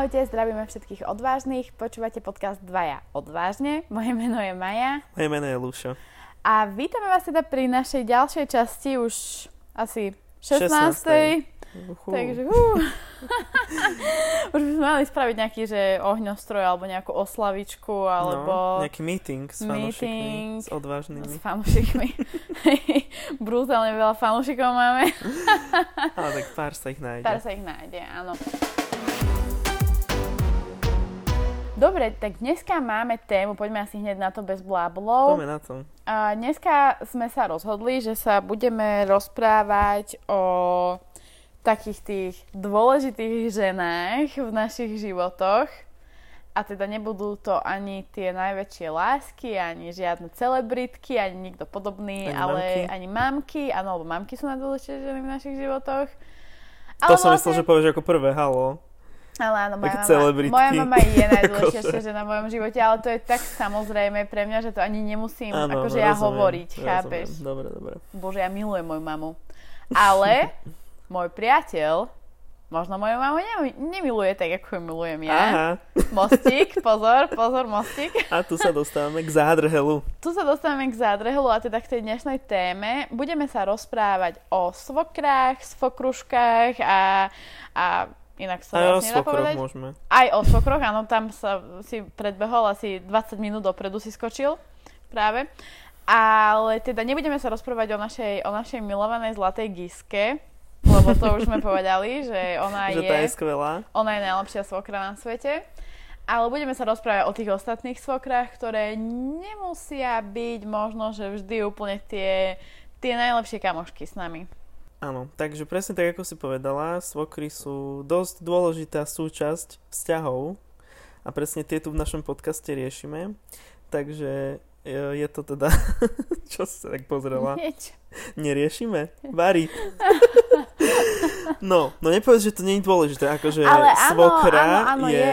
Ahojte, zdravíme všetkých odvážnych. Počúvate podcast Dvaja odvážne. Moje meno je Maja. Moje meno je Lušo. A vítame vás teda pri našej ďalšej časti už asi 16. 16. Uhu. Takže uh. už by sme mali spraviť nejaký, že ohňostroj alebo nejakú oslavičku alebo... No, nejaký meeting s fanúšikmi, s odvážnymi. S fanúšikmi. Brutálne veľa fanúšikov máme. Ale tak pár sa ich nájde. Pár sa ich nájde, áno. Dobre, tak dneska máme tému, poďme asi hneď na to bez bláblov. Poďme na to. A dneska sme sa rozhodli, že sa budeme rozprávať o takých tých dôležitých ženách v našich životoch. A teda nebudú to ani tie najväčšie lásky, ani žiadne celebritky, ani nikto podobný, ani ale mamky. ani mamky. Áno, lebo mamky sú najdôležitejšie ženy v našich životoch. Ale to som myslel, že povieš ako prvé, halo. Ale áno, moja mama, moja mama je najdôležitejšia žena v mojom živote, ale to je tak samozrejme pre mňa, že to ani nemusím áno, akože ja hovoriť, rozumiem. chápeš? Dobre, dobre. Bože, ja milujem moju mamu. Ale môj priateľ možno moju mamu ne- nemiluje tak, ako ju milujem ja. Aha. Mostík, pozor, pozor, mostík. A tu sa dostávame k zádrhelu. Tu sa dostávame k zádrhelu a teda k tej dnešnej téme. Budeme sa rozprávať o svokrách, svokruškách a, a Inak sa Aj o svokroch môžeme. Aj o svokroch, áno, tam sa si predbehol asi 20 minút dopredu si skočil práve. Ale teda nebudeme sa rozprávať o našej, o našej milovanej zlatej giske, lebo to už sme povedali, že ona že je... je skvelá. Ona je najlepšia svokra na svete. Ale budeme sa rozprávať o tých ostatných svokrách, ktoré nemusia byť možno, že vždy úplne tie, tie najlepšie kamošky s nami. Áno, takže presne tak, ako si povedala, svokry sú dosť dôležitá súčasť vzťahov a presne tie tu v našom podcaste riešime. Takže e, je to teda... Čo si sa tak pozrela? Nieč. Neriešime? Vary. No, no nepovedz, že to nie je dôležité, akože Ale áno, svokra áno, áno, je, je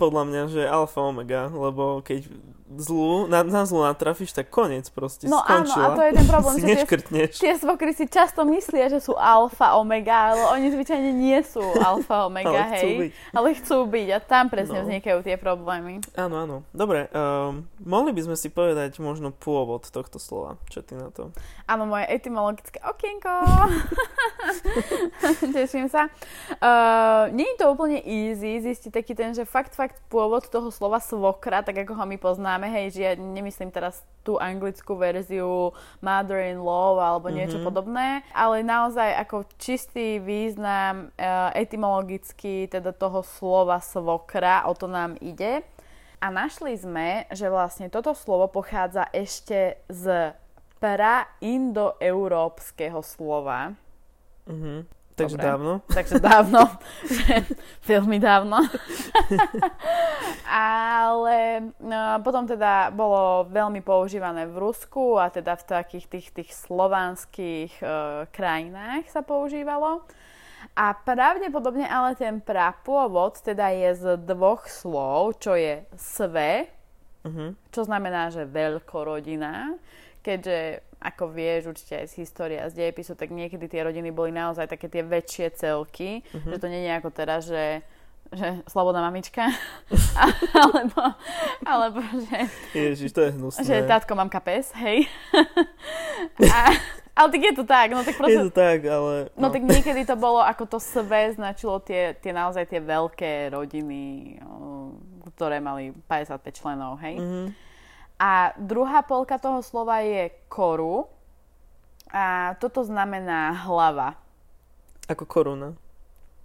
podľa mňa, že alfa omega, lebo keď zlú, na, na zlú natrafíš, tak koniec proste, No skončila. áno, a to je ten problém, že tie, tie svokry si často myslia, že sú alfa, omega, ale oni zvyčajne nie sú alfa, omega, ale chcú hej. byť. Ale chcú byť a tam presne No. vznikajú tie problémy. Áno, áno. Dobre, um, mohli by sme si povedať možno pôvod tohto slova. Čo ty na to? Áno, moje etymologické okienko. Teším sa. Uh, nie je to úplne easy zistiť taký ten, že fakt, fakt pôvod toho slova svokra, tak ako ho my poznáme, hej, že ja nemyslím teraz tú anglickú verziu mother-in-law alebo niečo Mhm. podobné, ale naozaj ako čistý význam uh, etymologicky teda toho slova svokra, o to nám ide. A našli sme, že vlastne toto slovo pochádza ešte z praindoeurópskeho slova. Mhm. Takže Dobre. dávno. Takže dávno, veľmi dávno. Ale no, potom teda bolo veľmi používané v Rusku a teda v takých tých, tých slovanských e, krajinách sa používalo. A pravdepodobne ale ten prapôvod teda je z dvoch slov, čo je sve, Mhm. čo znamená, že veľkorodina, keďže ako vieš určite aj z histórie a z dejepisu, tak niekedy tie rodiny boli naozaj také tie väčšie celky, Mhm. že to nie je ako teraz, že že slobodná mamička, alebo, alebo že, Ježiš, to je hnusné. že tátko, mamka, pes, hej. A, ale tak je to tak, no tak Je proste, to tak, ale... no tak niekedy to bolo, ako to sve značilo tie, tie naozaj tie veľké rodiny, ktoré mali 55 členov, hej. Mhm. A druhá polka toho slova je koru. A toto znamená hlava. Ako koruna.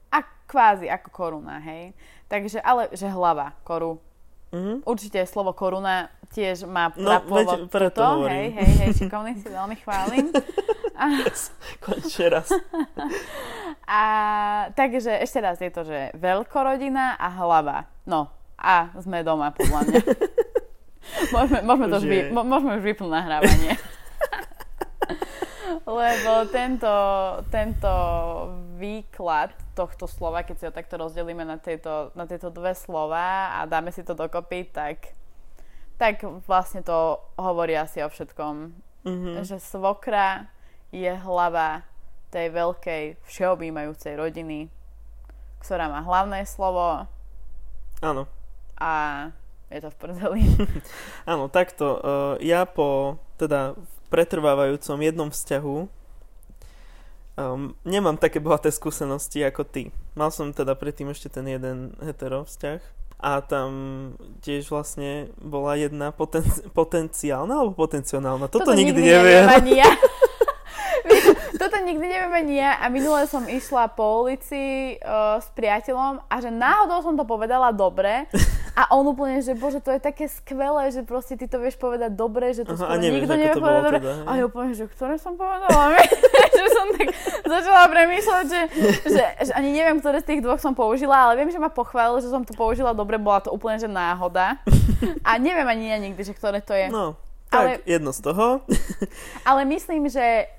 A kvázi ako koruna, hej. Takže, ale že hlava, koru. Mhm. Určite slovo koruna tiež má No, prapôvod veď preto tuto, hovorím. hej, hej, hej, šikovný si veľmi chválim. A, Končne raz. a takže ešte raz je to, že veľkorodina a hlava. No, a sme doma, podľa mňa. môžeme, môžeme, to už Že- vy, môžeme už vypnúť nahrávanie. Lebo tento, tento výklad tohto slova, keď si ho takto rozdelíme na tieto, na tieto dve slova a dáme si to dokopy, tak, tak vlastne to hovorí asi o všetkom. Mhm. Že svokra je hlava tej veľkej všeobjímajúcej rodiny, ktorá má hlavné slovo Áno. A je to v prdeli. Áno, takto. Uh, ja po teda pretrvávajúcom jednom vzťahu um, nemám také bohaté skúsenosti ako ty. Mal som teda predtým ešte ten jeden hetero vzťah a tam tiež vlastne bola jedna poten- potenciálna alebo potenciálna. Toto, Toto nikdy, nikdy neviem. neviem ani ja. Toto nikdy neviem ani ja a minule som išla po ulici uh, s priateľom a že náhodou som to povedala dobre a on úplne, že bože, to je také skvelé, že proste ty to vieš povedať dobre, že to Aha, skoro nikto nevie povedať dobre. Teda, a ja úplne, že ktoré som povedala? že som tak začala premýšľať, že, že, že, ani neviem, ktoré z tých dvoch som použila, ale viem, že ma pochválil, že som to použila dobre, bola to úplne, že náhoda. A neviem ani ja nikdy, že ktoré to je. No, tak ale, jedno z toho. ale myslím, že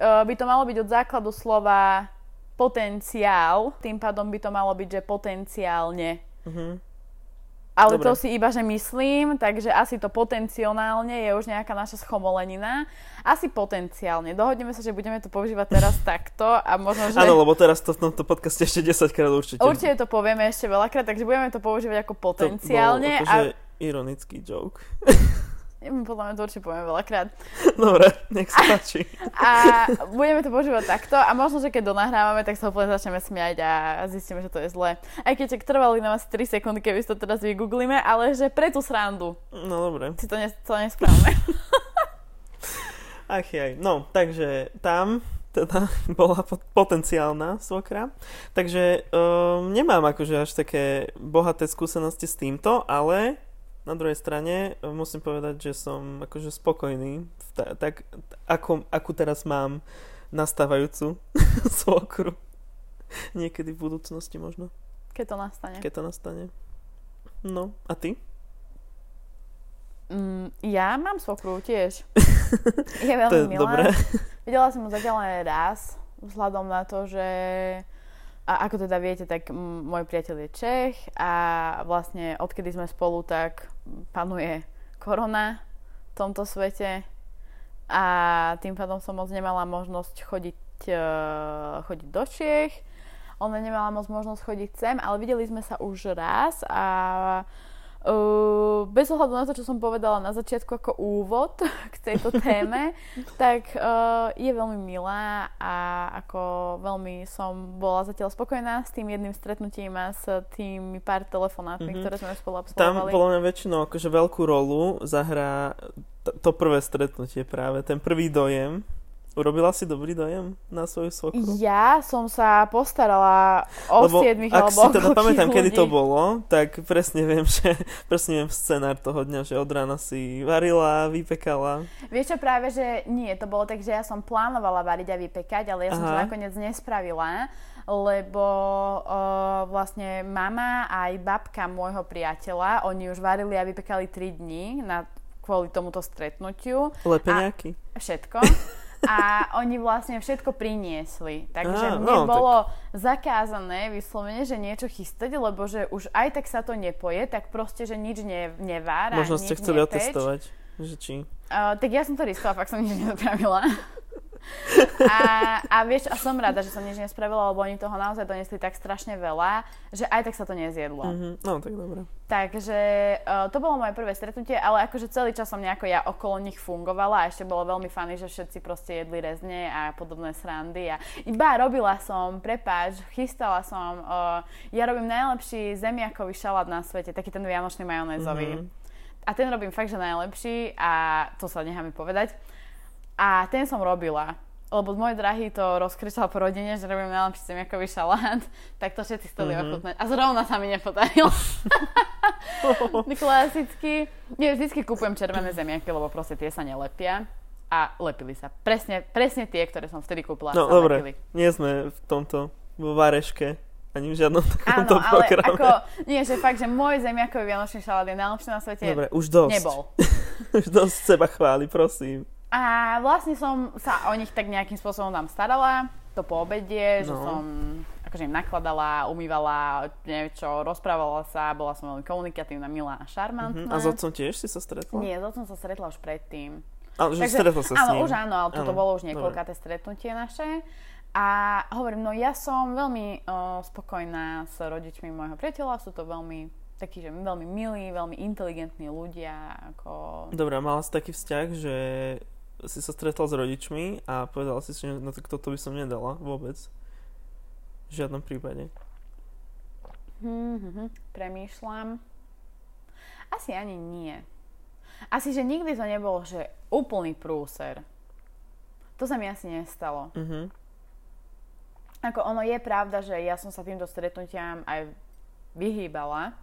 uh, by to malo byť od základu slova potenciál, tým pádom by to malo byť, že potenciálne. Uh-huh. Ale Dobre. to si iba, že myslím, takže asi to potenciálne je už nejaká naša schomolenina. Asi potenciálne. Dohodneme sa, že budeme to používať teraz takto a možno, že... Áno, lebo teraz to v tomto podcaste ešte 10 krát určite. Určite to povieme ešte veľakrát, takže budeme to používať ako potenciálne. To bol akože a... ironický joke. Podľa mňa to určite poviem veľakrát. Dobre, nech sa páči. A, a budeme to používať takto a možno, že keď donahrávame, tak sa úplne začneme smiať a zistíme, že to je zlé. Aj keď čak trvali nám asi 3 sekundy, keby to teraz vygooglíme, ale že pre tú srandu. No dobre. Si to, ne, to nesprávame. Ach aj. No, takže tam teda bola potenciálna svokra. Takže um, nemám akože až také bohaté skúsenosti s týmto, ale na druhej strane e, musím povedať, že som akože spokojný ta, tak, ako, akú teraz mám nastávajúcu svokru. Niekedy v budúcnosti možno. Keď to nastane. Keď to nastane. No, a ty? Mm, ja mám svokru tiež. je veľmi to je milá. Dobré. Videla som mu zatiaľ len raz, vzhľadom na to, že a ako teda viete, tak môj priateľ je Čech a vlastne odkedy sme spolu, tak panuje korona v tomto svete a tým pádom som moc nemala možnosť chodiť, uh, chodiť do Čiech. Ona nemala moc možnosť chodiť sem, ale videli sme sa už raz a Uh, bez ohľadu na to, čo som povedala na začiatku ako úvod k tejto téme, tak uh, je veľmi milá a ako veľmi som bola zatiaľ spokojná s tým jedným stretnutím a s tými pár telefonátmi, mm-hmm. ktoré sme spolu absolvovali. Tam podľa mňa väčšinou akože veľkú rolu zahrá to prvé stretnutie práve, ten prvý dojem, Urobila si dobrý dojem na svoju svokru? Ja som sa postarala o Lebo 7 ak si teda pamätám, ľudí. kedy to bolo, tak presne viem, že presne viem scenár toho dňa, že od rána si varila, vypekala. Vieš čo, práve, že nie, to bolo tak, že ja som plánovala variť a vypekať, ale ja som Aha. to nakoniec nespravila, lebo o, vlastne mama aj babka môjho priateľa, oni už varili a vypekali 3 dní na kvôli tomuto stretnutiu. Lepeňaky. A všetko a oni vlastne všetko priniesli. Takže ah, mne no, bolo tak... zakázané vyslovene, že niečo chystať, lebo že už aj tak sa to nepoje, tak proste, že nič ne, nevára. Možno ste chceli nepeč. otestovať, že či... Uh, tak ja som to riskovala, fakt som nič nedopravila. A, a vieš, a som rada, že som nič nespravila, lebo oni toho naozaj donesli tak strašne veľa, že aj tak sa to nezjedlo. Mm-hmm. No, tak dobre. Takže uh, to bolo moje prvé stretnutie, ale akože celý čas som nejako ja okolo nich fungovala a ešte bolo veľmi fany, že všetci proste jedli rezne a podobné srandy. A iba robila som, prepáč, chystala som, uh, ja robím najlepší zemiakový šalát na svete, taký ten vianočný majonézový. Mm-hmm. A ten robím fakt, že najlepší a to sa necháme povedať. A ten som robila. Lebo môj drahý to rozkričal po rodine, že robím najlepší zemiakový šalát, tak to všetci stali mm-hmm. ochutnať. A zrovna sa mi nepodarilo. Klasicky. Nie, vždycky kúpujem červené zemiaky, lebo proste tie sa nelepia. A lepili sa. Presne, presne tie, ktoré som vtedy kúpila. No dobre, lepili. nie sme v tomto vo vareške ani v žiadnom takomto Áno, ale programe. ako, nie, že fakt, že môj zemiakový vianočný šalát je najlepší na svete. Dobre, už dosť. Nebol. už dosť seba chváli, prosím. A vlastne som sa o nich tak nejakým spôsobom tam starala, to po obede, no. že som akože im nakladala, umývala, neviem čo, rozprávala sa, bola som veľmi komunikatívna, milá a šarmantná. Uh-huh. A s otcom tiež si sa stretla? Nie, s otcom sa stretla už predtým. Ale že Takže, stretla sa s ním. Áno, už áno, ale toto áno. bolo už niekoľkáté stretnutie naše. A hovorím, no ja som veľmi uh, spokojná s rodičmi môjho priateľa, sú to veľmi takí, že veľmi milí, veľmi inteligentní ľudia. Ako... Dobre, mala si taký vzťah, že si sa stretla s rodičmi a povedala si, že no tak toto by som nedala vôbec. V žiadnom prípade. Hm, hm, hm, premýšľam. Asi ani nie. Asi, že nikdy to nebol, že úplný prúser. To sa mi asi nestalo. Uh-huh. Ako ono je pravda, že ja som sa týmto stretnutiam aj vyhýbala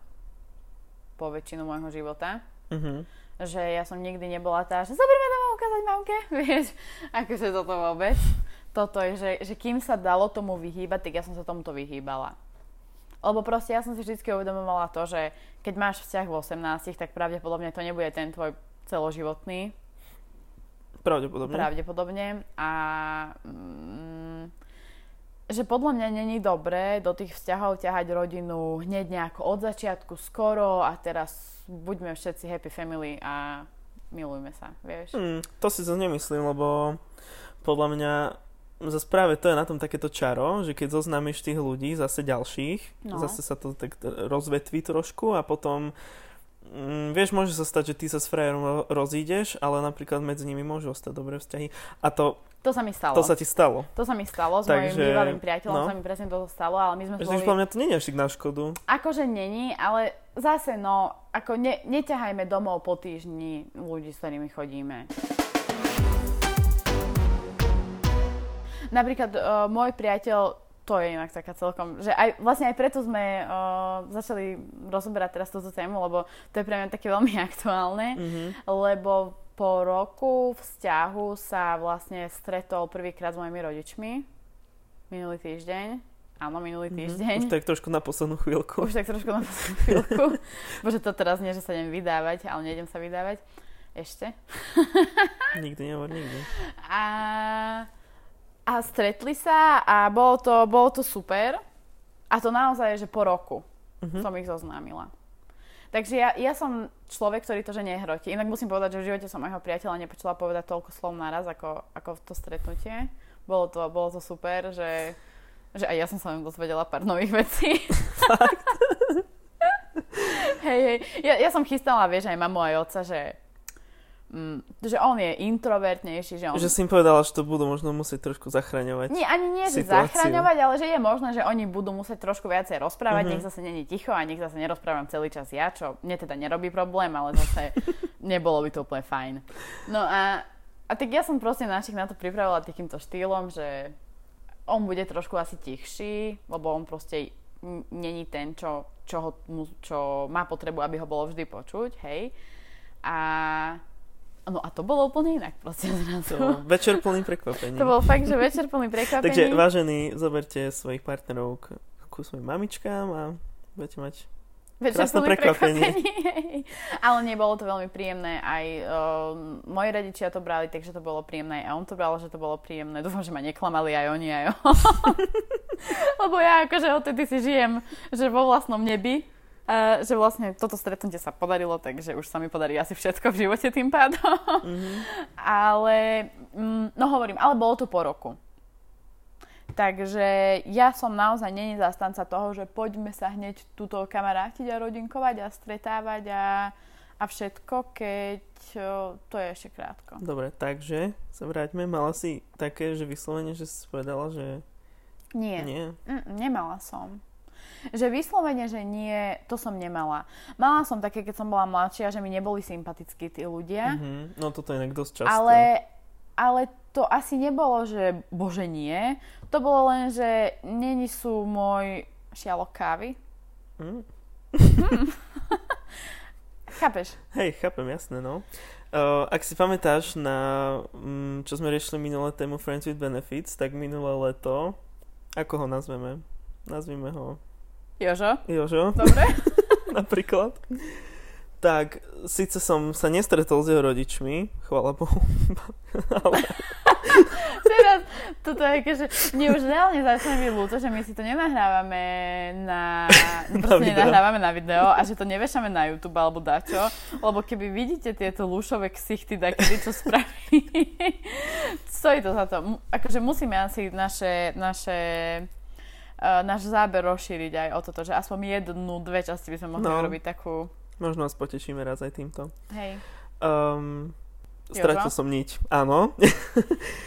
po väčšinu môjho života. Uh-huh. Že ja som nikdy nebola tá, že zoberme ukázať mamke, vieš, akože toto vôbec. Toto je, že, že kým sa dalo tomu vyhýbať, tak ja som sa tomuto vyhýbala. Lebo proste ja som si vždy uvedomovala to, že keď máš vzťah v 18, tak pravdepodobne to nebude ten tvoj celoživotný. Pravdepodobne. Pravdepodobne. A mm, že podľa mňa není dobré do tých vzťahov ťahať rodinu hneď nejako od začiatku skoro a teraz buďme všetci happy family a milujme sa, vieš? Mm, to si to nemyslím, lebo podľa mňa zase práve to je na tom takéto čaro, že keď zoznámiš tých ľudí, zase ďalších, no. zase sa to tak rozvetví trošku a potom Mm, vieš, môže sa stať, že ty sa s frajerom rozídeš, ale napríklad medzi nimi môžu ostať dobré vzťahy. A to... To sa mi stalo. To sa ti stalo. To sa mi stalo, s Takže, mojim bývalým priateľom no. sa mi presne toto stalo, ale my sme Že boli... mňa to není až na škodu. Akože není, ale zase no, ako ne, neťahajme domov po týždni ľudí, s ktorými chodíme. Napríklad uh, môj priateľ to je inak taká celkom, že aj, vlastne aj preto sme uh, začali rozoberať teraz túto tému, lebo to je pre mňa také veľmi aktuálne, mm-hmm. lebo po roku vzťahu sa vlastne stretol prvýkrát s mojimi rodičmi minulý týždeň. Áno, minulý mm-hmm. týždeň. Už tak trošku na poslednú chvíľku. Už tak trošku na poslednú chvíľku. Bože, to teraz nie, že sa idem vydávať, ale nejdem sa vydávať. Ešte. nikdy, nehovor nikdy. A a stretli sa a bolo to, bolo to super. A to naozaj, že po roku uh-huh. som ich zoznámila. Takže ja, ja som človek, ktorý to že nehroti. Inak musím povedať, že v živote som môjho priateľa nepočula povedať toľko slov naraz, ako, ako to stretnutie. Bolo to, bolo to super, že, že aj ja som sa len dozvedela pár nových vecí. hej, hej. Ja, ja som chystala, vieš, aj mamu, aj otca, že Mm, že on je introvertnejší, že on... Že si im povedala, že to budú možno musieť trošku zachraňovať. Nie, ani nie, že zachraňovať, ale že je možné, že oni budú musieť trošku viacej rozprávať, mm-hmm. nech zase není ticho a nech zase nerozprávam celý čas ja, čo mne teda nerobí problém, ale zase nebolo by to úplne fajn. No a, a tak ja som proste našich na to pripravila takýmto štýlom, že on bude trošku asi tichší, lebo on proste není ten, čo, čo, ho, čo má potrebu, aby ho bolo vždy počuť, hej. A No a to bolo úplne inak proste zrazu. To večer plný prekvapení. to bol fakt, že večer plný prekvapení. Takže vážení, zoberte svojich partnerov k, ku svojim mamičkám a budete mať večer krásne prekvapenie. prekvapenie. Ale nebolo to veľmi príjemné. Aj uh, moji rodičia to brali, takže to bolo príjemné. A on to bral, že to bolo príjemné. Dúfam, že ma neklamali aj oni, aj on. Lebo ja akože odtedy si žijem, že vo vlastnom nebi Uh, že vlastne toto stretnutie sa podarilo, takže už sa mi podarí asi všetko v živote tým pádom. Mm-hmm. ale, mm, no hovorím, ale bolo to po roku. Takže ja som naozaj není zastanca toho, že poďme sa hneď túto kamarátiť a rodinkovať a stretávať a, a všetko, keď o, to je ešte krátko. Dobre, takže sa vráťme. Mala si také, že vyslovene, že si povedala, že... Nie. Nie? Mm, nemala som. Že vyslovene, že nie, to som nemala. Mala som také, keď som bola mladšia, že mi neboli sympatickí tí ľudia. Mm-hmm. No toto je dosť často. Ale, ale to asi nebolo, že bože nie. To bolo len, že není sú môj šialok kávy. Mm. Chápeš? Hej, chápem, jasné, no. Uh, ak si pamätáš na, um, čo sme riešili minulé tému Friends with Benefits, tak minulé leto, ako ho nazveme? Nazvime ho Jožo? Jožo. Dobre. Napríklad. Tak, síce som sa nestretol s jeho rodičmi, chvála Bohu. ale... Teraz, toto je že mne už reálne začne byť ľúto, že my si to nenahrávame na, na nenahrávame na video a že to nevešame na YouTube alebo dačo, lebo keby vidíte tieto lúšové ksichty, kedy čo spraví, stojí to za to. Akože musíme asi naše, naše náš záber rozšíriť aj o toto, že aspoň jednu, dve časti by sme mohli No. urobiť takú... Možno vás potešíme raz aj týmto. Hej. Um, Jožo? stratil som niť. Áno.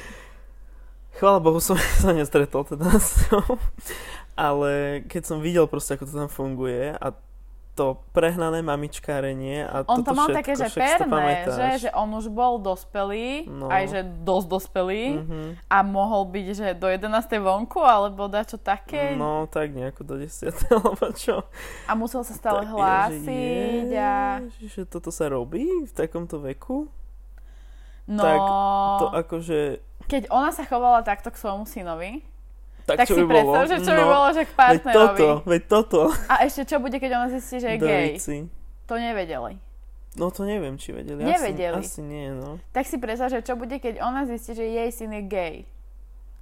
Chvála Bohu som sa nestretol teda s ňou. Ale keď som videl proste, ako to tam funguje a to prehnané mamičkárenie a On to mal všetko, také, že perné, že, že on už bol dospelý, No. aj že dosť dospelý Mhm. a mohol byť, že do 11. vonku, alebo dačo také No, tak nejako do 10. alebo čo. a musel sa stále Tak je, hlásiť že a je, že toto sa robí v takomto veku? no, tak To akože... keď ona sa chovala takto k svojmu synovi, Tak, tak čo si by bolo? predstav, že čo by No, bolo, že k Veď partnerovi. toto, veď toto. A ešte čo bude, keď ona zistí, že je gay? Dovici. To nevedeli. No to neviem, či vedeli. Nevedeli. Asi, asi nie, no. Tak si predstav, že čo bude, keď ona zistí, že jej syn je gay.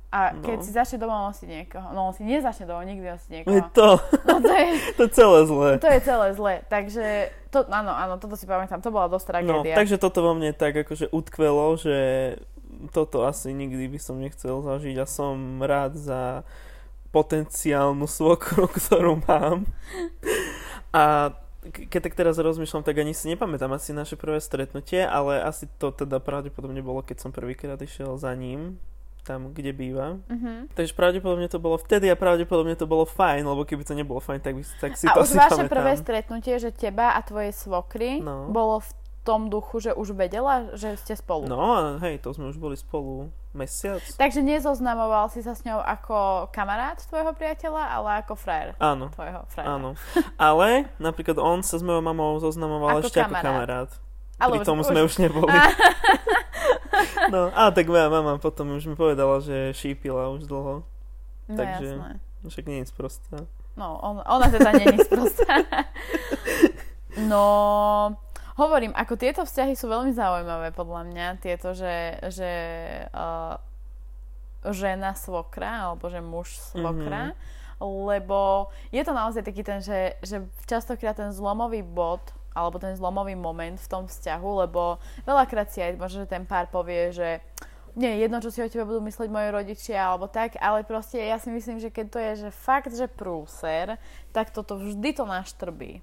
A No. keď si začne doma nosiť niekoho. No on si nezačne doma nikdy nosiť niekoho. Veď to, No to je, to je celé zlé. to je celé zle. Takže, to, áno, áno, toto si pamätám. To bola dosť No, tragédia. takže toto vo mne tak akože utkvelo, že toto asi nikdy by som nechcel zažiť a som rád za potenciálnu svokru, ktorú mám. A keď tak teraz rozmýšľam, tak ani si nepamätám asi naše prvé stretnutie, ale asi to teda pravdepodobne bolo, keď som prvýkrát išiel za ním, tam, kde býva. Mhm. Takže pravdepodobne to bolo vtedy a pravdepodobne to bolo fajn, lebo keby to nebolo fajn, tak, by, tak si A to už vaše pamätám. prvé stretnutie, že teba a tvojej svokry No. bolo v tom duchu, že už vedela, že ste spolu. No a hej, to sme už boli spolu mesiac. Takže nezoznamoval si sa s ňou ako kamarát tvojho priateľa, ale ako frajer Áno, tvojho frajera. áno. Ale napríklad on sa s mojou mamou zoznamoval Ako ešte kamarát. ako kamarát. Ale Pri tom sme už neboli. no a tak moja mama potom už mi povedala, že šípila už dlho. No takže- jasné. Však nie je sprostá. No, on, ona teda nie je sprostá. no, hovorím, ako tieto vzťahy sú veľmi zaujímavé podľa mňa. Tieto, že, že uh, žena svokra, alebo že muž svokra. Lebo je to naozaj taký ten, že, že častokrát ten zlomový bod alebo ten zlomový moment v tom vzťahu, lebo veľakrát si aj možno, že ten pár povie, že nie je jedno, čo si o tebe budú mysleť moji rodičia alebo tak, ale proste ja si myslím, že keď to je že fakt, že prúser, tak toto vždy to naštrbí.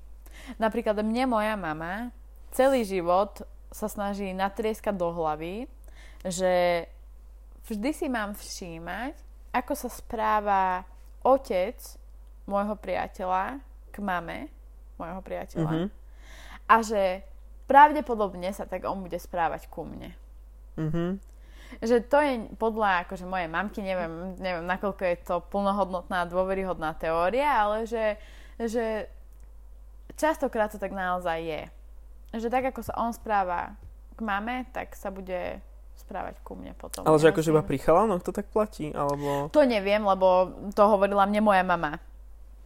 Napríklad mne moja mama celý život sa snaží natrieskať do hlavy, že vždy si mám všímať, ako sa správa otec môjho priateľa k mame môjho priateľa. Mhm. A že pravdepodobne sa tak on bude správať ku mne. Mhm. Že to je podľa akože mojej mamky, neviem, neviem nakoľko je to plnohodnotná, dôveryhodná teória, ale že, že častokrát to tak naozaj je. Že tak, ako sa on správa k mame, tak sa bude správať ku mne potom. Ale že akože iba pri chalanoch to tak platí? Alebo... To neviem, lebo to hovorila mne moja mama.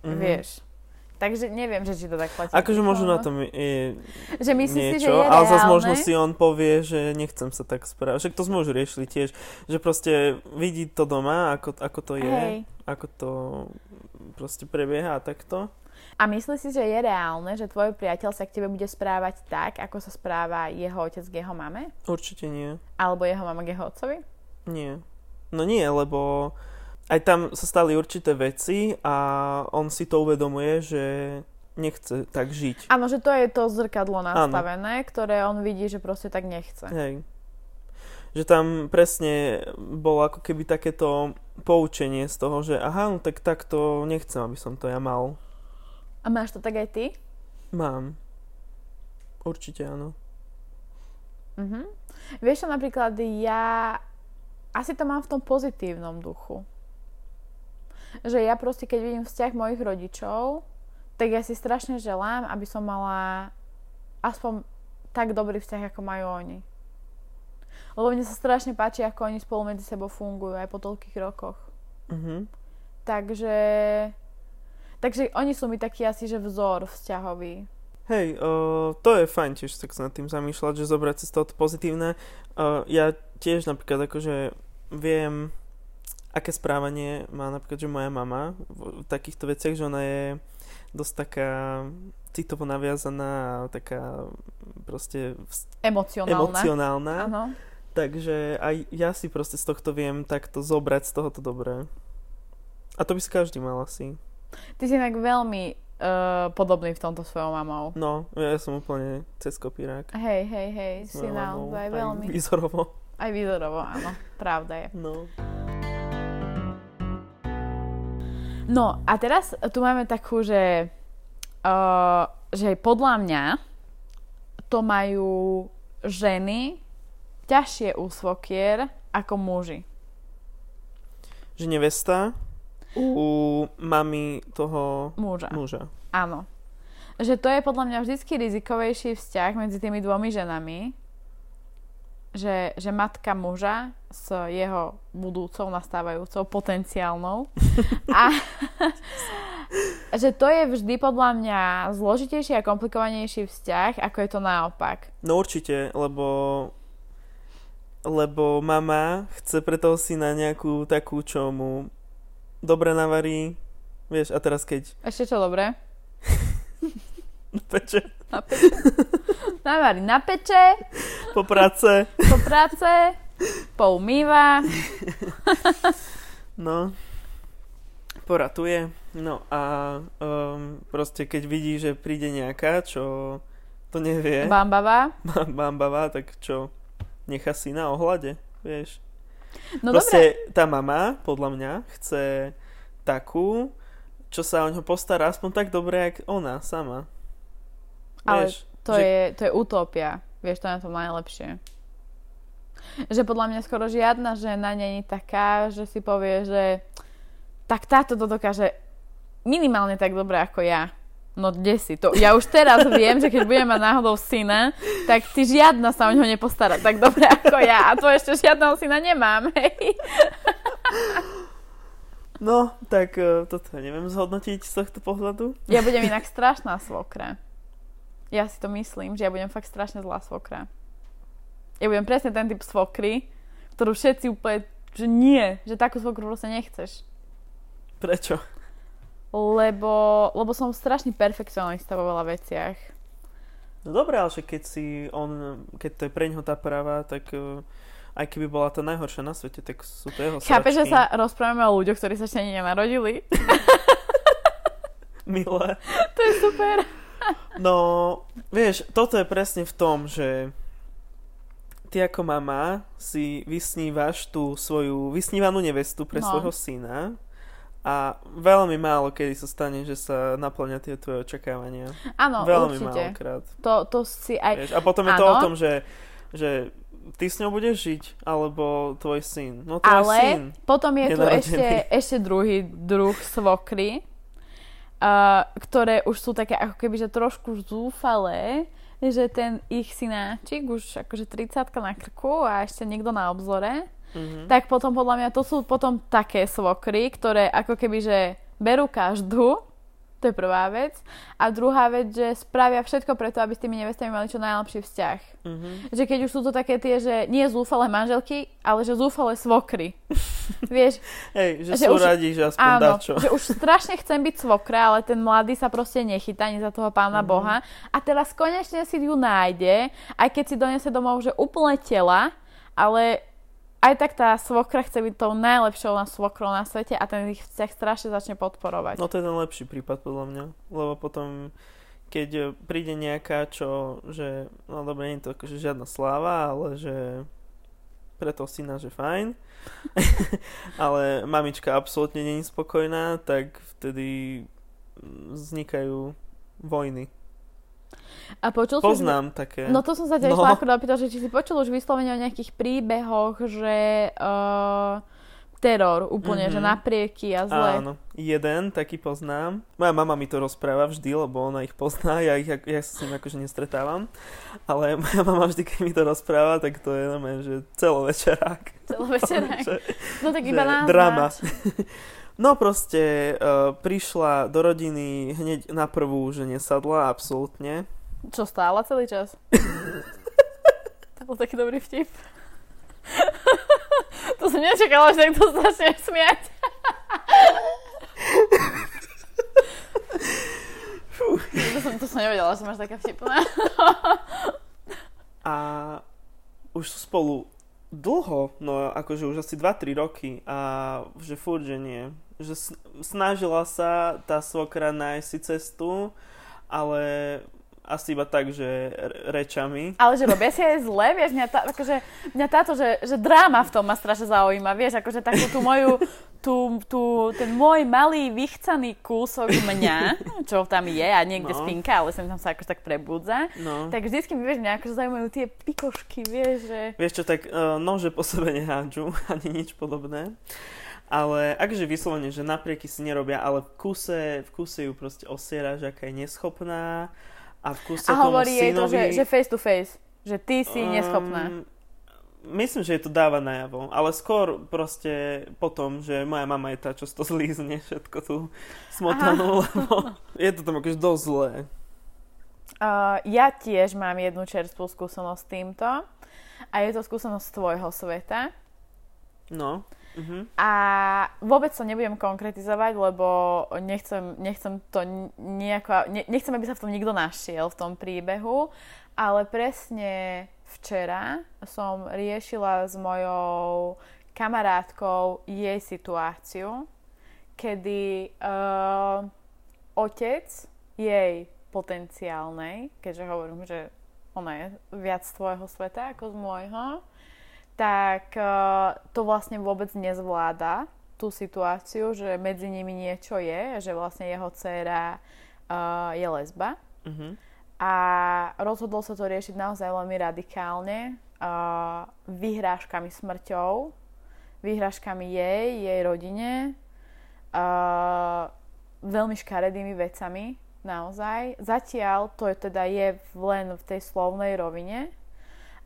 Mhm. Vieš. Takže neviem, že či to tak platí. Akože možno na tom je Že myslíš si, že niečo, je ale zase možno si on povie, že nechcem sa tak správať. Však to sme už riešili tiež, že proste vidí to doma, ako, ako to je, Hej. ako to proste prebieha a takto. A myslíš si, že je reálne, že tvoj priateľ sa k tebe bude správať tak, ako sa správa jeho otec k jeho mame? Určite nie. Alebo jeho mama k jeho otcovi? Nie. No nie, lebo aj tam sa stali určité veci a on si to uvedomuje, že nechce tak žiť. Áno, že to je to zrkadlo nastavené, ktoré on vidí, že proste tak nechce. Hej. Že tam presne bolo ako keby takéto poučenie z toho, že aha, no tak takto nechcem, aby som to ja mal. A máš to tak aj ty? Mám. Určite áno. Mhm. Vieš čo, napríklad ja asi to mám v tom pozitívnom duchu. Že ja proste, keď vidím vzťah mojich rodičov, tak ja si strašne želám, aby som mala aspoň tak dobrý vzťah, ako majú oni. Lebo mne sa strašne páči, ako oni spolu medzi sebou fungujú aj po toľkých rokoch. Mhm. Takže... Takže oni sú mi taký asi, že vzor vzťahový. Hej, uh, to je fajn tiež tak sa nad tým zamýšľať, že zobrať si z toho to pozitívne. Uh, ja tiež napríklad akože viem, aké správanie má napríklad, že moja mama v, v takýchto veciach, že ona je dosť taká citovo naviazaná a taká proste Emocionálna. emocionálna. Áno. Takže aj ja si proste z tohto viem takto zobrať z tohoto dobré. A to by si každý mal asi. Ty si inak veľmi uh, podobný v tomto svojou mamou. No, ja som úplne cez kopírák. Hej, hej, hej, si naozaj aj veľmi. Výzorovo. Aj výzorovo, áno. Pravda je. No. No a teraz tu máme takú, že, uh, že podľa mňa to majú ženy ťažšie u svokier ako muži. Že nevesta u mami toho Muža. muža. Áno. Že to je podľa mňa vždycky rizikovejší vzťah medzi tými dvomi ženami, že, že matka muža s jeho budúcou, nastávajúcou, potenciálnou. A že to je vždy podľa mňa zložitejší a komplikovanejší vzťah, ako je to naopak. No určite, lebo lebo mama chce pre toho syna nejakú takú, čo mu dobre navarí. Vieš, a teraz keď Ešte čo dobré? peče Na peče. Navarí na peče, po práce, po práce, poumýva. no, poratuje. No a um, proste keď vidí, že príde nejaká, čo to nevie, Bambava. bambava, tak čo, nechá si na ohľade, vieš. No Proste tá mama, podľa mňa, chce takú, čo sa o ňo postará aspoň tak dobre, jak ona sama. Ale Vieš, to, že, je, to je utopia. Vieš, to je na tom najlepšie. Že podľa mňa skoro žiadna žena není taká, že si povie, že tak táto to dokáže minimálne tak dobre ako ja. No kde si to? Ja už teraz viem, že keď budem mať náhodou syna, tak ty žiadna sa o ňo nepostará tak dobre ako ja. A to ešte žiadneho syna nemám, hej. No, tak uh, toto neviem zhodnotiť z tohto pohľadu. Ja budem inak strašná svokra. Ja si to myslím, že ja budem fakt strašne zlá svokra. Ja budem presne ten typ svokry, ktorú všetci úplne, že nie, že takú svokru proste nechceš. Prečo? Lebo, lebo som strašný perfekcionista vo veľa veciach. No dobré, ale že keď si on, keď to je pre ňoho tá práva, tak uh, aj keby bola tá najhoršia na svete, tak sú to jeho Chápeš, že sa rozprávame o ľuďoch, ktorí sa ešte ani nenarodili? Milé. to je super. No, vieš, toto je presne v tom, že ty ako mama si vysnívaš tú svoju vysnívanú nevestu pre No. svojho syna a veľmi málo kedy sa stane, že sa naplňa tie tvoje očakávania. Áno, veľmi určite. málokrát. To, to si aj... Vieš? A potom je to Áno. o tom, že, že ty s ňou budeš žiť, alebo tvoj syn. No tvoj Ale syn. potom je tu ešte, ešte druhý druh svokry, uh, ktoré už sú také ako keby, že trošku zúfalé, že ten ich synáčik už akože 30 na krku a ešte niekto na obzore, Mhm. tak potom podľa mňa to sú potom také svokry, ktoré ako keby, že berú každú, to je prvá vec. A druhá vec, že spravia všetko preto, aby s tými nevestami mali čo najlepší vzťah. Mhm. Že keď už sú to také tie, že nie zúfale manželky, ale že zúfale svokry. Vieš, Hej, že, Že sú už- radi, že aspoň áno, dačo. že už strašne chcem byť svokra, ale ten mladý sa proste nechytá ani za toho pána Mhm. Boha. A teraz konečne si ju nájde, aj keď si donese domov, že úplne tela, ale aj tak tá svokra chce byť tou najlepšou na svokrou na svete a ten ich vzťah strašne začne podporovať. No to je ten lepší prípad podľa mňa, lebo potom keď e, príde nejaká, čo, že, no dobre, nie je to akože žiadna sláva, ale že pre toho syna, že fajn, ale mamička absolútne není spokojná, tak vtedy mm, vznikajú vojny. A počul si, Poznám také. No to som sa ťa No. opýtať, že či si počul už vyslovene o nejakých príbehoch, že uh, teror úplne, Mhm. že naprieky a zle. Áno, jeden taký poznám. Moja mama mi to rozpráva vždy, lebo ona ich pozná, ja, ich, ja sa s ním akože nestretávam. Ale moja mama vždy, keď mi to rozpráva, tak to je normálne, že celovečerák. Celovečerák. Že, No tak iba nás drama. No proste uh, prišla do rodiny hneď na prvú, že nesadla absolútne. Čo stála celý čas? to bol taký dobrý vtip. to som nečakala, že niekto začne smiať. to, som, to som nevedela, že máš taká vtipná. A už sú spolu Dlho, no akože už asi 2-3 roky a že furt, že nie. Že snažila sa tá svokra nájsť si cestu, ale asi iba tak, že rečami. Ale že robia si aj zle, vieš, mňa, tá, akože, mňa táto, že, že dráma v tom ma strašne zaujíma, vieš, akože takú tú moju, tú, tú, ten môj malý vychcaný kúsok mňa, čo tam je a niekde No. no. spinka, ale sem tam sa akože tak prebudza, No. tak vždycky mi, vieš, mňa akože zaujímajú tie pikošky, vieš, že... Vieš čo, tak uh, nože po sebe nehádžu, ani nič podobné. Ale akže vyslovene, že naprieky si nerobia, ale v kuse, v kuse ju proste osiera, že aká je neschopná a v kuse A hovorí jej to, synovi... že, že face to face, že ty si neschopná. Um, myslím, že je to dáva najavo, ale skôr proste potom, že moja mama je tá, čo to zlízne všetko tú smotanú, lebo je to tam akože dosť zlé. Uh, ja tiež mám jednu čerstvú skúsenosť s týmto a je to skúsenosť z tvojho sveta. No. Uh-huh. A vôbec to nebudem konkretizovať, lebo nechcem, nechcem to nejako, ne, nechcem, aby sa v tom nikto našiel v tom príbehu, ale presne včera som riešila s mojou kamarátkou jej situáciu, kedy uh, otec jej potenciálnej, keďže hovorím, že ona je viac z tvojho sveta ako z môjho, tak uh, to vlastne vôbec nezvláda tú situáciu, že medzi nimi niečo je, že vlastne jeho dcéra uh, je lesba. Uh-huh. A rozhodol sa to riešiť naozaj veľmi radikálne, uh, vyhrážkami smrťou, vyhrážkami jej, jej rodine, veľmi škaredými vecami, naozaj. Zatiaľ to je teda je len v tej slovnej rovine,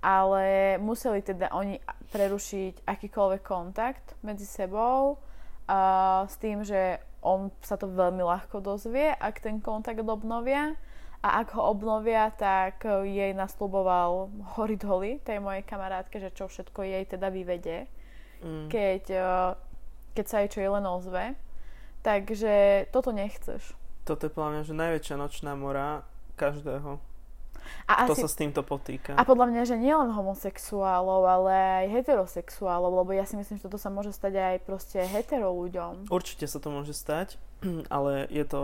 ale museli teda oni prerušiť akýkoľvek kontakt medzi sebou uh, s tým, že on sa to veľmi ľahko dozvie, ak ten kontakt obnovia a ak ho obnovia, tak jej nasľuboval hory doly tej mojej kamarátke, že čo všetko jej teda vyvedie, Mm. keď, uh, keď sa jej čo je len ozve. Takže toto nechceš. Toto je podľa mňa, že najväčšia nočná mora každého, A, kto asi, sa s týmto potýka. a podľa mňa, že nielen homosexuálov, ale aj heterosexuálov, lebo ja si myslím, že toto sa môže stať aj proste hetero ľuďom. Určite sa to môže stať, ale je to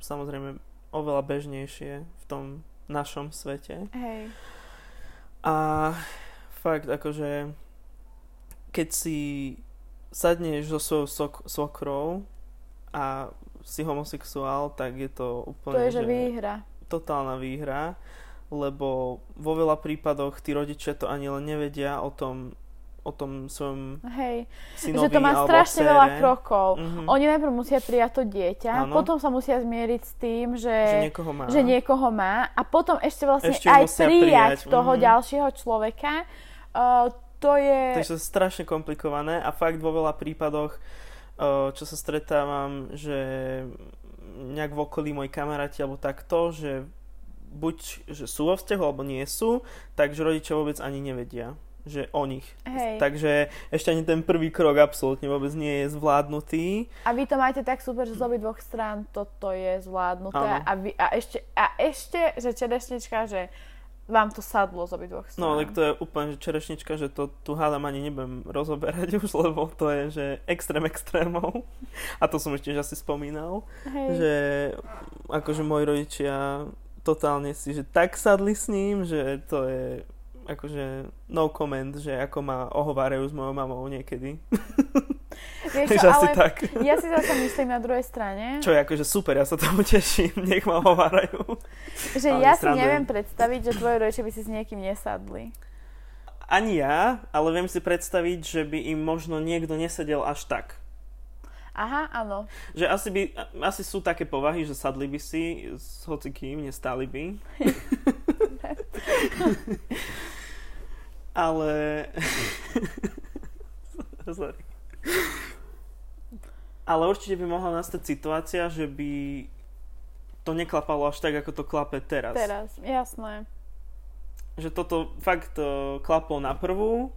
samozrejme oveľa bežnejšie v tom našom svete. Hej. A fakt, akože keď si sadneš so svojou sok- sokrou a si homosexuál, tak je to úplne To je, že že výhra. totálna výhra, lebo vo veľa prípadoch tí rodičia to ani len nevedia o tom, o tom svojom Hej. synovi že to má strašne dcére. veľa krokov. Mhm. Oni najprv musia prijať to dieťa, Áno. potom sa musia zmieriť s tým, že, že niekoho má. že niekoho má a potom ešte vlastne Ešte aj prijať prijať, toho mhm. ďalšieho človeka. Uh, to je... Takže to je strašne komplikované a fakt vo veľa prípadoch, uh, čo sa stretávam, že nejak v okolí moji kamaráti alebo takto, že buď že sú vo vzťahu alebo nie sú, takže rodičia vôbec ani nevedia že o nich. Hej. Takže ešte ani ten prvý krok absolútne vôbec nie je zvládnutý. A vy to máte tak super, že z obi dvoch strán toto je zvládnuté. A, vy, a, ešte, a ešte, že čerešnička, že vám to sadlo z obi dvoch strán. No, tak to je úplne že čerešnička, že to tu hádam ani nebudem rozoberať už, lebo to je, že extrém extrémov. A to som ešte asi spomínal. Hej. že akože moji rodičia totálne si, že tak sadli s ním, že to je akože no comment, že ako ma ohovárajú s mojou mamou niekedy. Vieš čo, asi ale tak. ja si zase myslím na druhej strane, Čo je akože super, ja sa tomu teším, nech ma ohovárajú. že ale ja si srandujem. neviem predstaviť, že tvoje rodičia by si s niekým nesadli. Ani ja, ale viem si predstaviť, že by im možno niekto nesedel až tak. Aha, áno. Že asi, by, asi sú také povahy, že sadli by si s hocikým, nestáli by. Ale... Sorry. Ale určite by mohla nastať situácia, že by to neklapalo až tak, ako to klape teraz. Teraz, jasné. Že toto fakt uh, klaplo na prvú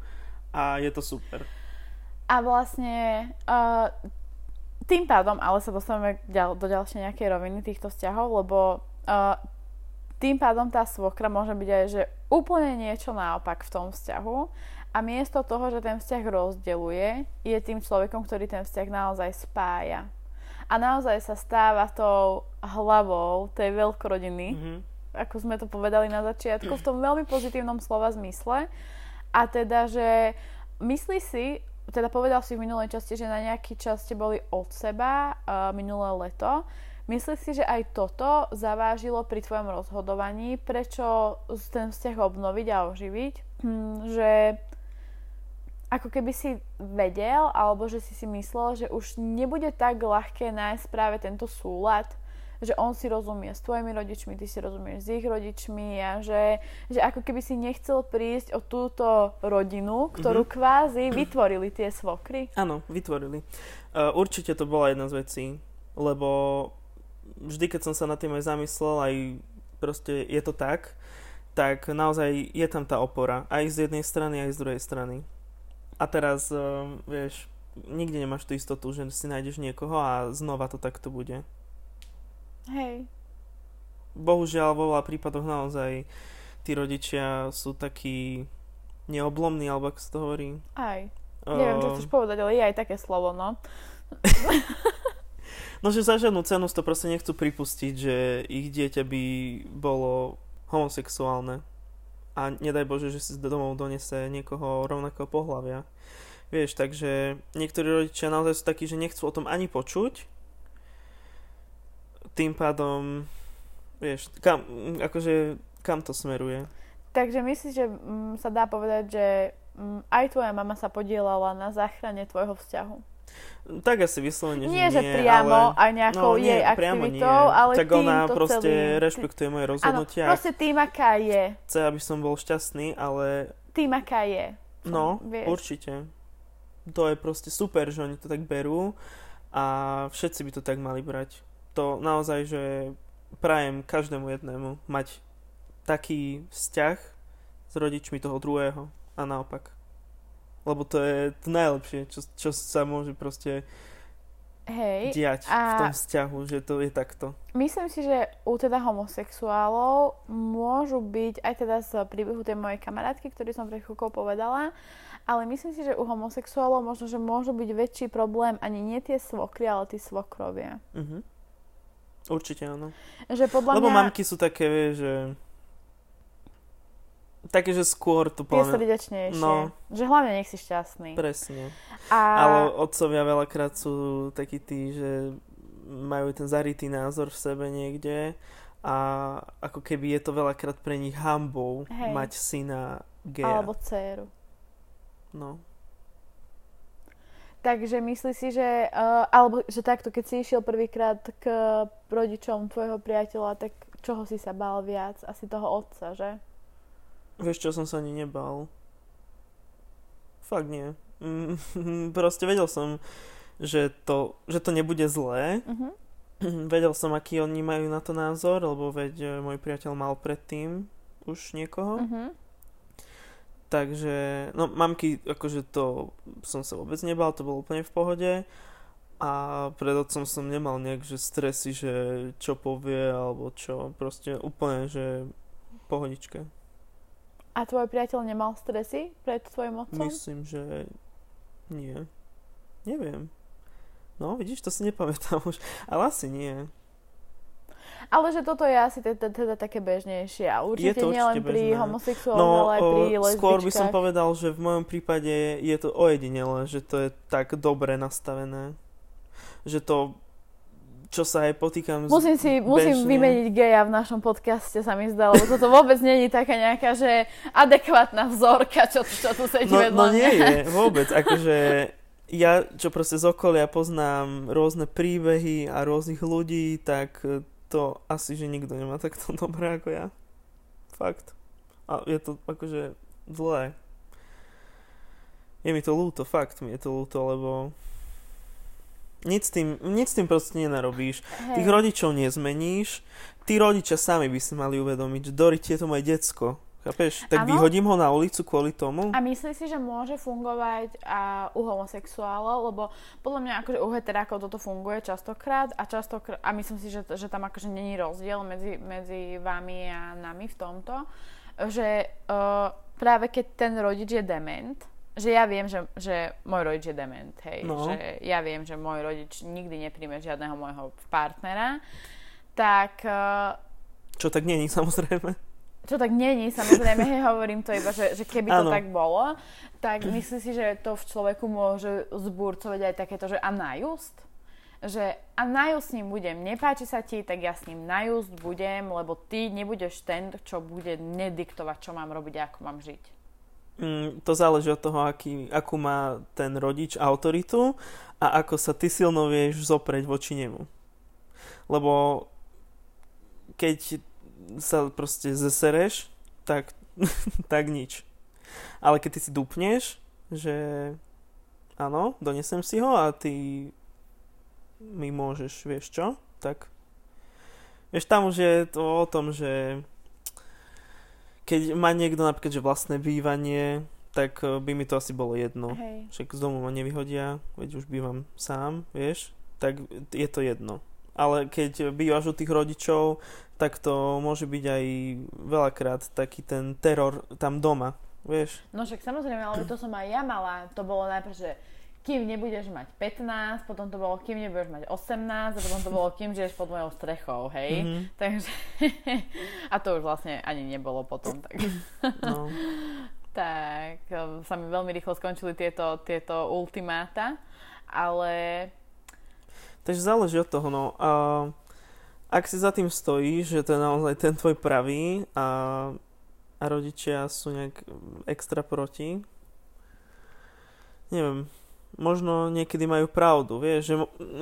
a je to super. A vlastne uh, tým pádom, ale sa dostaneme ďal, do ďalšej nejakej roviny týchto vzťahov, lebo uh, tým pádom tá svokra môže byť aj, že úplne niečo naopak v tom vzťahu a miesto toho, že ten vzťah rozdeluje, je tým človekom, ktorý ten vzťah naozaj spája. A naozaj sa stáva tou hlavou tej veľkorodiny, mm-hmm. ako sme to povedali na začiatku, v tom veľmi pozitívnom slova zmysle. A teda, že myslí si, teda povedal si v minulej časti, že na nejaký čas ste boli od seba uh, minulé leto Myslíš si, že aj toto zavážilo pri tvojom rozhodovaní, prečo ten vzťah obnoviť a oživiť? Hm, že ako keby si vedel, alebo že si si myslel, že už nebude tak ľahké nájsť práve tento súlad, že on si rozumie s tvojimi rodičmi, ty si rozumieš s ich rodičmi a že, že ako keby si nechcel prísť o túto rodinu, ktorú mm-hmm. kvázi vytvorili tie svokry. Áno, vytvorili. Uh, určite to bola jedna z vecí, lebo vždy, keď som sa nad tým aj zamyslel, aj proste je to tak, tak naozaj je tam tá opora. Aj z jednej strany, aj z druhej strany. A teraz, uh, vieš, nikde nemáš tú istotu, že si nájdeš niekoho a znova to takto bude. Hej. Bohužiaľ, vo veľa prípadoch naozaj tí rodičia sú takí neoblomní, alebo ako sa to hovorí. Aj. Neviem, čo chceš povedať, ale je aj také slovo, no. No, že za žiadnu cenu to proste nechcú pripustiť, že ich dieťa by bolo homosexuálne. A nedaj Bože, že si domov donese niekoho rovnakého pohľavia. Vieš, takže niektorí rodičia naozaj sú takí, že nechcú o tom ani počuť. Tým pádom, vieš, kam, akože, kam to smeruje? Takže myslíš, že mm, sa dá povedať, že mm, aj tvoja mama sa podielala na záchrane tvojho vzťahu? Tak asi vyslovene, že nie. že priamo ale... aj nejakou no, nie, jej aktivitou, ale tak ona proste celým... rešpektuje moje rozhodnutia. Áno, proste tým, aká je. Chce, aby som bol šťastný, ale... Tým, aká je. No, vieš. určite. To je proste super, že oni to tak berú a všetci by to tak mali brať. To naozaj, že prajem každému jednému mať taký vzťah s rodičmi toho druhého a naopak lebo to je to najlepšie, čo, čo sa môže proste Hej, diať a v tom vzťahu, že to je takto. Myslím si, že u teda homosexuálov môžu byť, aj teda z príbehu tej mojej kamarátky, ktorý som pred chvíľkou povedala, ale myslím si, že u homosexuálov možno, že môžu byť väčší problém ani nie tie svokry, ale tí svokrovia. Uh-huh. Určite áno. Že podľa Lebo mňa... mamky sú také, že také, že skôr to poviem. Je srdečnejšie. No. Že hlavne nech si šťastný. Presne. A... Ale otcovia veľakrát sú takí tí, že majú ten zarytý názor v sebe niekde a ako keby je to veľakrát pre nich hambou Hej. mať syna geja. Alebo dceru. No. Takže myslí si, že, uh, alebo že takto, keď si išiel prvýkrát k rodičom tvojho priateľa, tak čoho si sa bál viac? Asi toho otca, že? Vieš čo, som sa ani nebal. Fakt nie. Mm, proste vedel som, že to, že to nebude zlé. Uh-huh. Vedel som, aký oni majú na to názor, lebo veď e, môj priateľ mal predtým už niekoho. Uh-huh. Takže, no mamky, akože to som sa vôbec nebal, to bolo úplne v pohode. A pred otcom som nemal nejak, že stresy, že čo povie, alebo čo. Proste úplne, že pohodička. A tvoj priateľ nemal stresy pred tvojim otcom? Myslím, že nie. Neviem. No, vidíš, to si nepamätám už. Ale asi nie. Ale že toto je asi teda, teda také bežnejšie. A určite, nie len pri homosexuálnych, no, ale aj pri lesbičkách. Skôr by som povedal, že v mojom prípade je to ojedinele, že to je tak dobre nastavené. Že to čo sa aj potýkam Musím si, musím vymeniť geja v našom podcaste, sa mi zdá, lebo toto vôbec není taká nejaká, že adekvátna vzorka, čo, čo tu sedí no, vedľa No nie je, vôbec, akože ja, čo proste z okolia poznám rôzne príbehy a rôznych ľudí, tak to asi, že nikto nemá takto dobré ako ja. Fakt. A je to akože zlé. Je mi to ľúto, fakt mi je to ľúto, lebo nic s tým, nic s tým proste nenarobíš. Hej. Tých rodičov nezmeníš. Tí rodičia sami by si mali uvedomiť, že Dorit je to moje decko. Chápeš? Tak Áno. vyhodím ho na ulicu kvôli tomu? A myslíš si, že môže fungovať a u homosexuálov? Lebo podľa mňa akože u heterákov toto funguje častokrát a častokrát, a myslím si, že, že tam akože není rozdiel medzi, medzi vami a nami v tomto, že uh, práve keď ten rodič je dement, že ja viem, že, že môj rodič je dement, hej, No. že ja viem, že môj rodič nikdy nepríjme žiadneho môjho partnera, tak uh, Čo tak není, samozrejme. Čo tak není, samozrejme, hovorím to iba, že, že keby to Áno. tak bolo, tak myslím si, že to v človeku môže zburcovať aj takéto, že a najust? Že a najust s ním budem, nepáči sa ti, tak ja s ním najust budem, lebo ty nebudeš ten, čo bude nediktovať, čo mám robiť a ako mám žiť. Mm, to záleží od toho, aký, akú má ten rodič autoritu a ako sa ty silno vieš zopreť voči nemu. Lebo keď sa proste zesereš, tak, tak nič. Ale keď ty si dupneš, že áno, donesem si ho a ty mi môžeš, vieš čo, tak vieš, tam už je to o tom, že keď má niekto napríklad, že vlastné bývanie, tak eh, by mi to asi bolo jedno. Hej. Však z domu ma nevyhodia, veď už bývam sám, vieš, tak je to jedno. Ale keď bývaš u tých rodičov, tak to môže byť aj veľakrát taký ten teror tam doma, vieš. No však samozrejme, ale to som aj ja mala. To bolo najprv, že kým nebudeš mať 15, potom to bolo, kým nebudeš mať 18 a potom to bolo, kým žiješ pod mojou strechou, hej. Mhm. Takže, a to už vlastne ani nebolo potom, tak, No. tak um, sa mi veľmi rýchlo skončili tieto, tieto ultimáta, ale Takže záleží od toho, no. A ak si za tým stojíš, že to je naozaj ten tvoj pravý a, a rodičia sú nejak extra proti, neviem, možno niekedy majú pravdu, vieš, že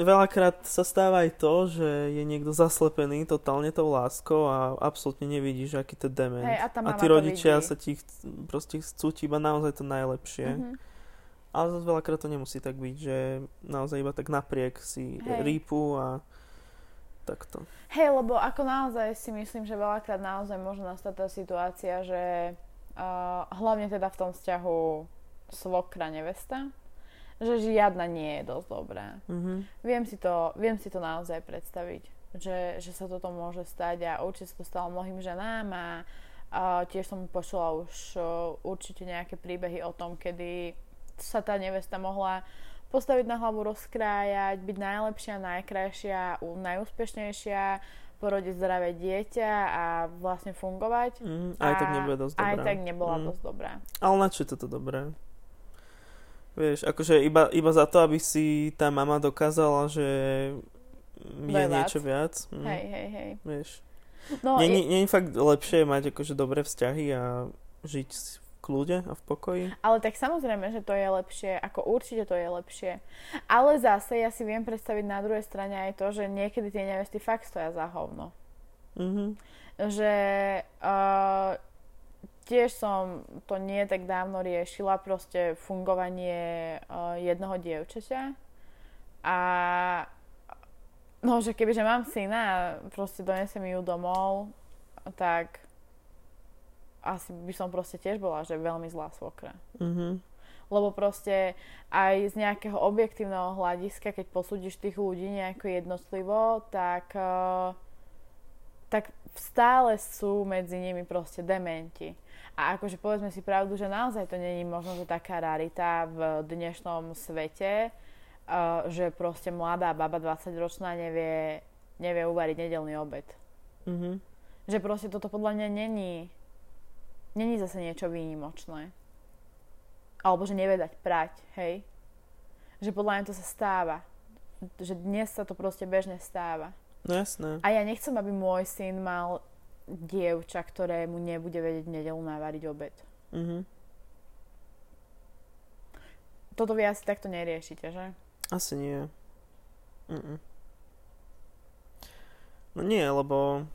veľakrát sa stáva aj to, že je niekto zaslepený totálne tou láskou a absolútne nevidíš, aký to dement. Hej, a a tí rodičia vidí. sa ti proste chcú ti iba naozaj to najlepšie. mhm. Ale zase veľakrát to nemusí tak byť, že naozaj iba tak napriek si Hej. rýpu a takto. Hej, lebo ako naozaj si myslím, že veľakrát naozaj môže nastať tá situácia, že uh, hlavne teda v tom vzťahu svokra nevesta, že žiadna nie je dosť dobrá. Mhm. Viem si to, viem si to naozaj predstaviť, že, že sa toto môže stať a určite sa to stalo mnohým ženám a, a tiež som počula už uh, určite nejaké príbehy o tom, kedy sa tá nevesta mohla postaviť na hlavu, rozkrájať, byť najlepšia, najkrajšia, najúspešnejšia, porodiť zdravé dieťa a vlastne fungovať. Mhm. Aj tak A nebude dosť dobrá. Aj tak nebola Mhm. dosť dobrá. Ale na čo je toto dobré? Vieš, akože iba, iba za to, aby si tá mama dokázala, že je Daj niečo viac. Mhm. Hej, hej, hej. Vieš. No, Nie, je- fakt lepšie mať akože dobré vzťahy a žiť kľude a v pokoji? Ale tak samozrejme, že to je lepšie, ako určite to je lepšie. Ale zase ja si viem predstaviť na druhej strane aj to, že niekedy tie nevesty fakt stoja za hovno. Mhm. Že uh, tiež som to nie tak dávno riešila, proste fungovanie uh, jednoho dievčaťa. A no, že kebyže mám syna a proste donesem ju domov, tak asi by som proste tiež bola, že veľmi zlá svokra. Mhm. Lebo proste aj z nejakého objektívneho hľadiska, keď posúdiš tých ľudí nejako jednotlivo, tak, eh, tak stále sú medzi nimi proste dementi. A akože povedzme si pravdu, že naozaj to není možno, že taká rarita v dnešnom svete, eh, že proste mladá baba 20-ročná nevie, nevie uvariť nedelný obed. Mhm. Že proste toto podľa mňa není, není zase niečo výnimočné. Alebo že nevie dať prať, hej? Že podľa mňa to sa stáva. Že dnes sa to proste bežne stáva. No jasné. A ja nechcem, aby môj syn mal dievča, ktoré mu nebude vedieť v nedelu navariť obed. Mhm. Toto vy asi takto neriešite, že? Asi nie. Mm-mm. No nie, lebo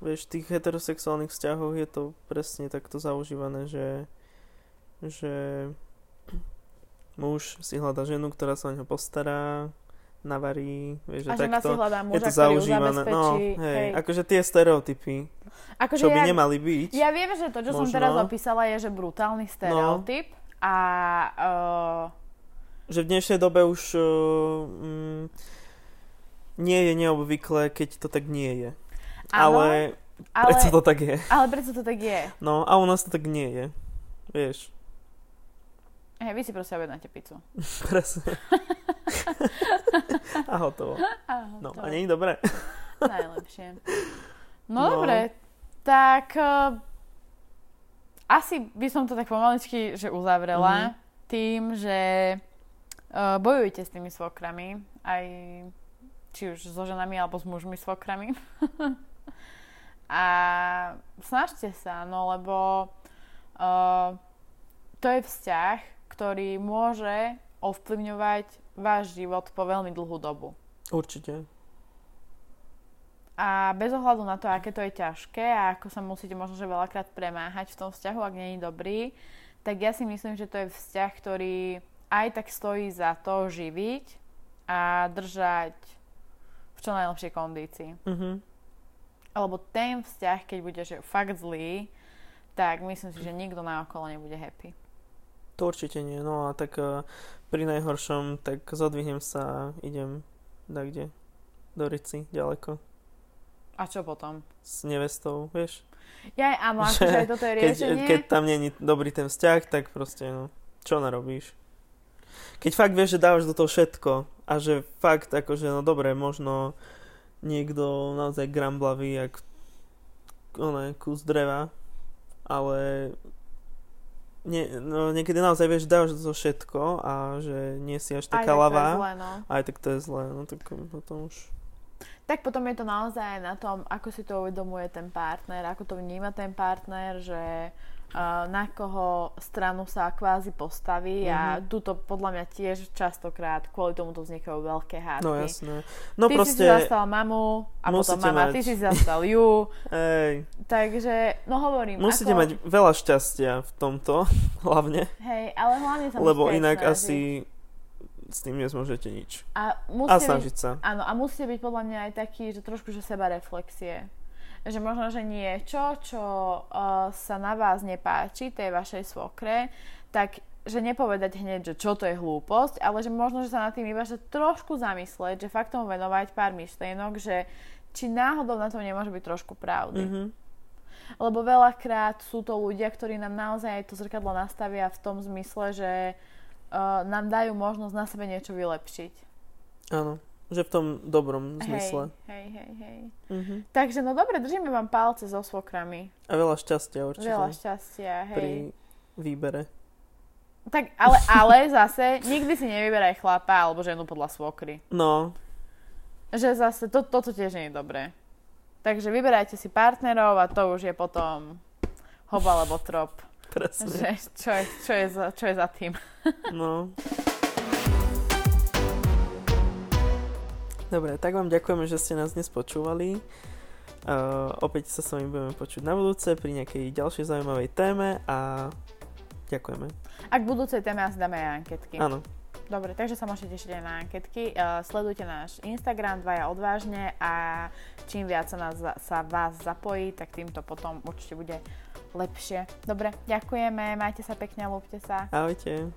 vieš, v tých heterosexuálnych vzťahoch je to presne takto zaužívané, že že muž si hľada ženu, ktorá sa o neho postará, navarí, vieš, A že si hľadá Je muža, to ktorý ju zaužívané. No, hej, hej. akože tie stereotypy, Akože čo by ja, nemali byť. ja viem, že to, čo som Možno. teraz opísala, je, že brutálny stereotyp. A uh, Že v dnešnej dobe už uh, mm, nie je neobvyklé, keď to tak nie je. Áno, ale, ale, predsa to tak je. ale prečo to tak je? No a u nás to tak nie je. Vieš, Hej, vy si proste objednáte pizzu. presne. a hotovo. A, No to a nie je dobré. Najlepšie. No, No. dobre, tak uh, asi by som to tak pomaličky že uzavrela Mhm. tým, že uh, bojujte s tými svokrami, aj či už so ženami alebo s mužmi svokrami. A snažte sa, no lebo uh, to je vzťah, ktorý môže ovplyvňovať váš život po veľmi dlhú dobu. Určite. A bez ohľadu na to, aké to je ťažké a ako sa musíte možno že veľakrát premáhať v tom vzťahu, ak nie je dobrý, tak ja si myslím, že to je vzťah, ktorý aj tak stojí za to živiť a držať v čo najlepšej kondícii. Mhm. Lebo ten vzťah, keď bude že fakt zlý, tak myslím si, že nikto na okolo nebude happy. To určite nie. No a tak uh, pri najhoršom, tak zodvihnem sa a idem da kde? Do Rici, ďaleko. A čo potom? S nevestou, vieš? Ja áno, Že akože aj toto je Keď, riešenie. keď tam není dobrý ten vzťah, tak proste, no, čo narobíš? Keď fakt vieš, že dávaš do toho všetko a že fakt, akože, no dobre, možno niekto naozaj gramblavý, jak one, kus dreva, ale nie, no, niekedy naozaj vieš, do toho všetko a že nie si až aj taká tak to je lavá, zlé, no. aj tak to je zlé, no tak potom už... Tak potom je to naozaj na tom, ako si to uvedomuje ten partner, ako to vníma ten partner, že na koho stranu sa kvázi postaví a Mhm. tuto podľa mňa tiež častokrát kvôli tomu to vznikajú veľké hádky. No jasné. No ty proste, si zastal mamu a potom mama, mať- ty si zastal ju. ej, Takže, no hovorím, musíte ako, mať veľa šťastia v tomto, hlavne. Hej, ale hlavne sa Lebo inak snažiť. asi s tým nezmôžete nič. A A musíte byť snažiť sa. Áno, a musíte byť podľa mňa aj taký, že trošku, že seba reflexie. Že možno, že niečo, čo uh, sa na vás nepáči, tej vašej svokre, tak že nepovedať hneď, že čo to je hlúposť, ale že možno, že sa nad tým iba že trošku zamyslieť, že fakt tomu venovať pár myšlienok, že či náhodou na tom nemôže byť trošku pravdy. Mhm. Lebo veľakrát sú to ľudia, ktorí nám naozaj to zrkadlo nastavia v tom zmysle, že uh, nám dajú možnosť na sebe niečo vylepšiť. Áno, že v tom dobrom zmysle. Hej, hej, hej. Mhm. Takže no dobre, držíme vám palce so svokrami. A veľa šťastia určite Veľa šťastia, hej. pri výbere. Tak, ale, ale zase, nikdy si nevyberaj chlapa alebo ženu podľa svokry. No, Že zase, to, toto tiež nie je dobré. Takže vyberajte si partnerov a to už je potom hob alebo trop. presne. Že, čo, je, čo, je za, čo je za tým. No. Dobre, tak vám ďakujeme, že ste nás dnes počúvali. Uh, opäť sa s vami budeme počuť na budúce pri nejakej ďalšej zaujímavej téme a ďakujeme. A k budúcej téme asi dáme aj anketky. Áno, Dobre, takže sa môžete tešiť aj na anketky. Uh, sledujte náš Instagram, dvaja odvážne a čím viac sa, nás, sa vás zapojí, tak týmto potom určite bude lepšie. Dobre, ďakujeme, majte sa pekne, lúbte sa. ahojte.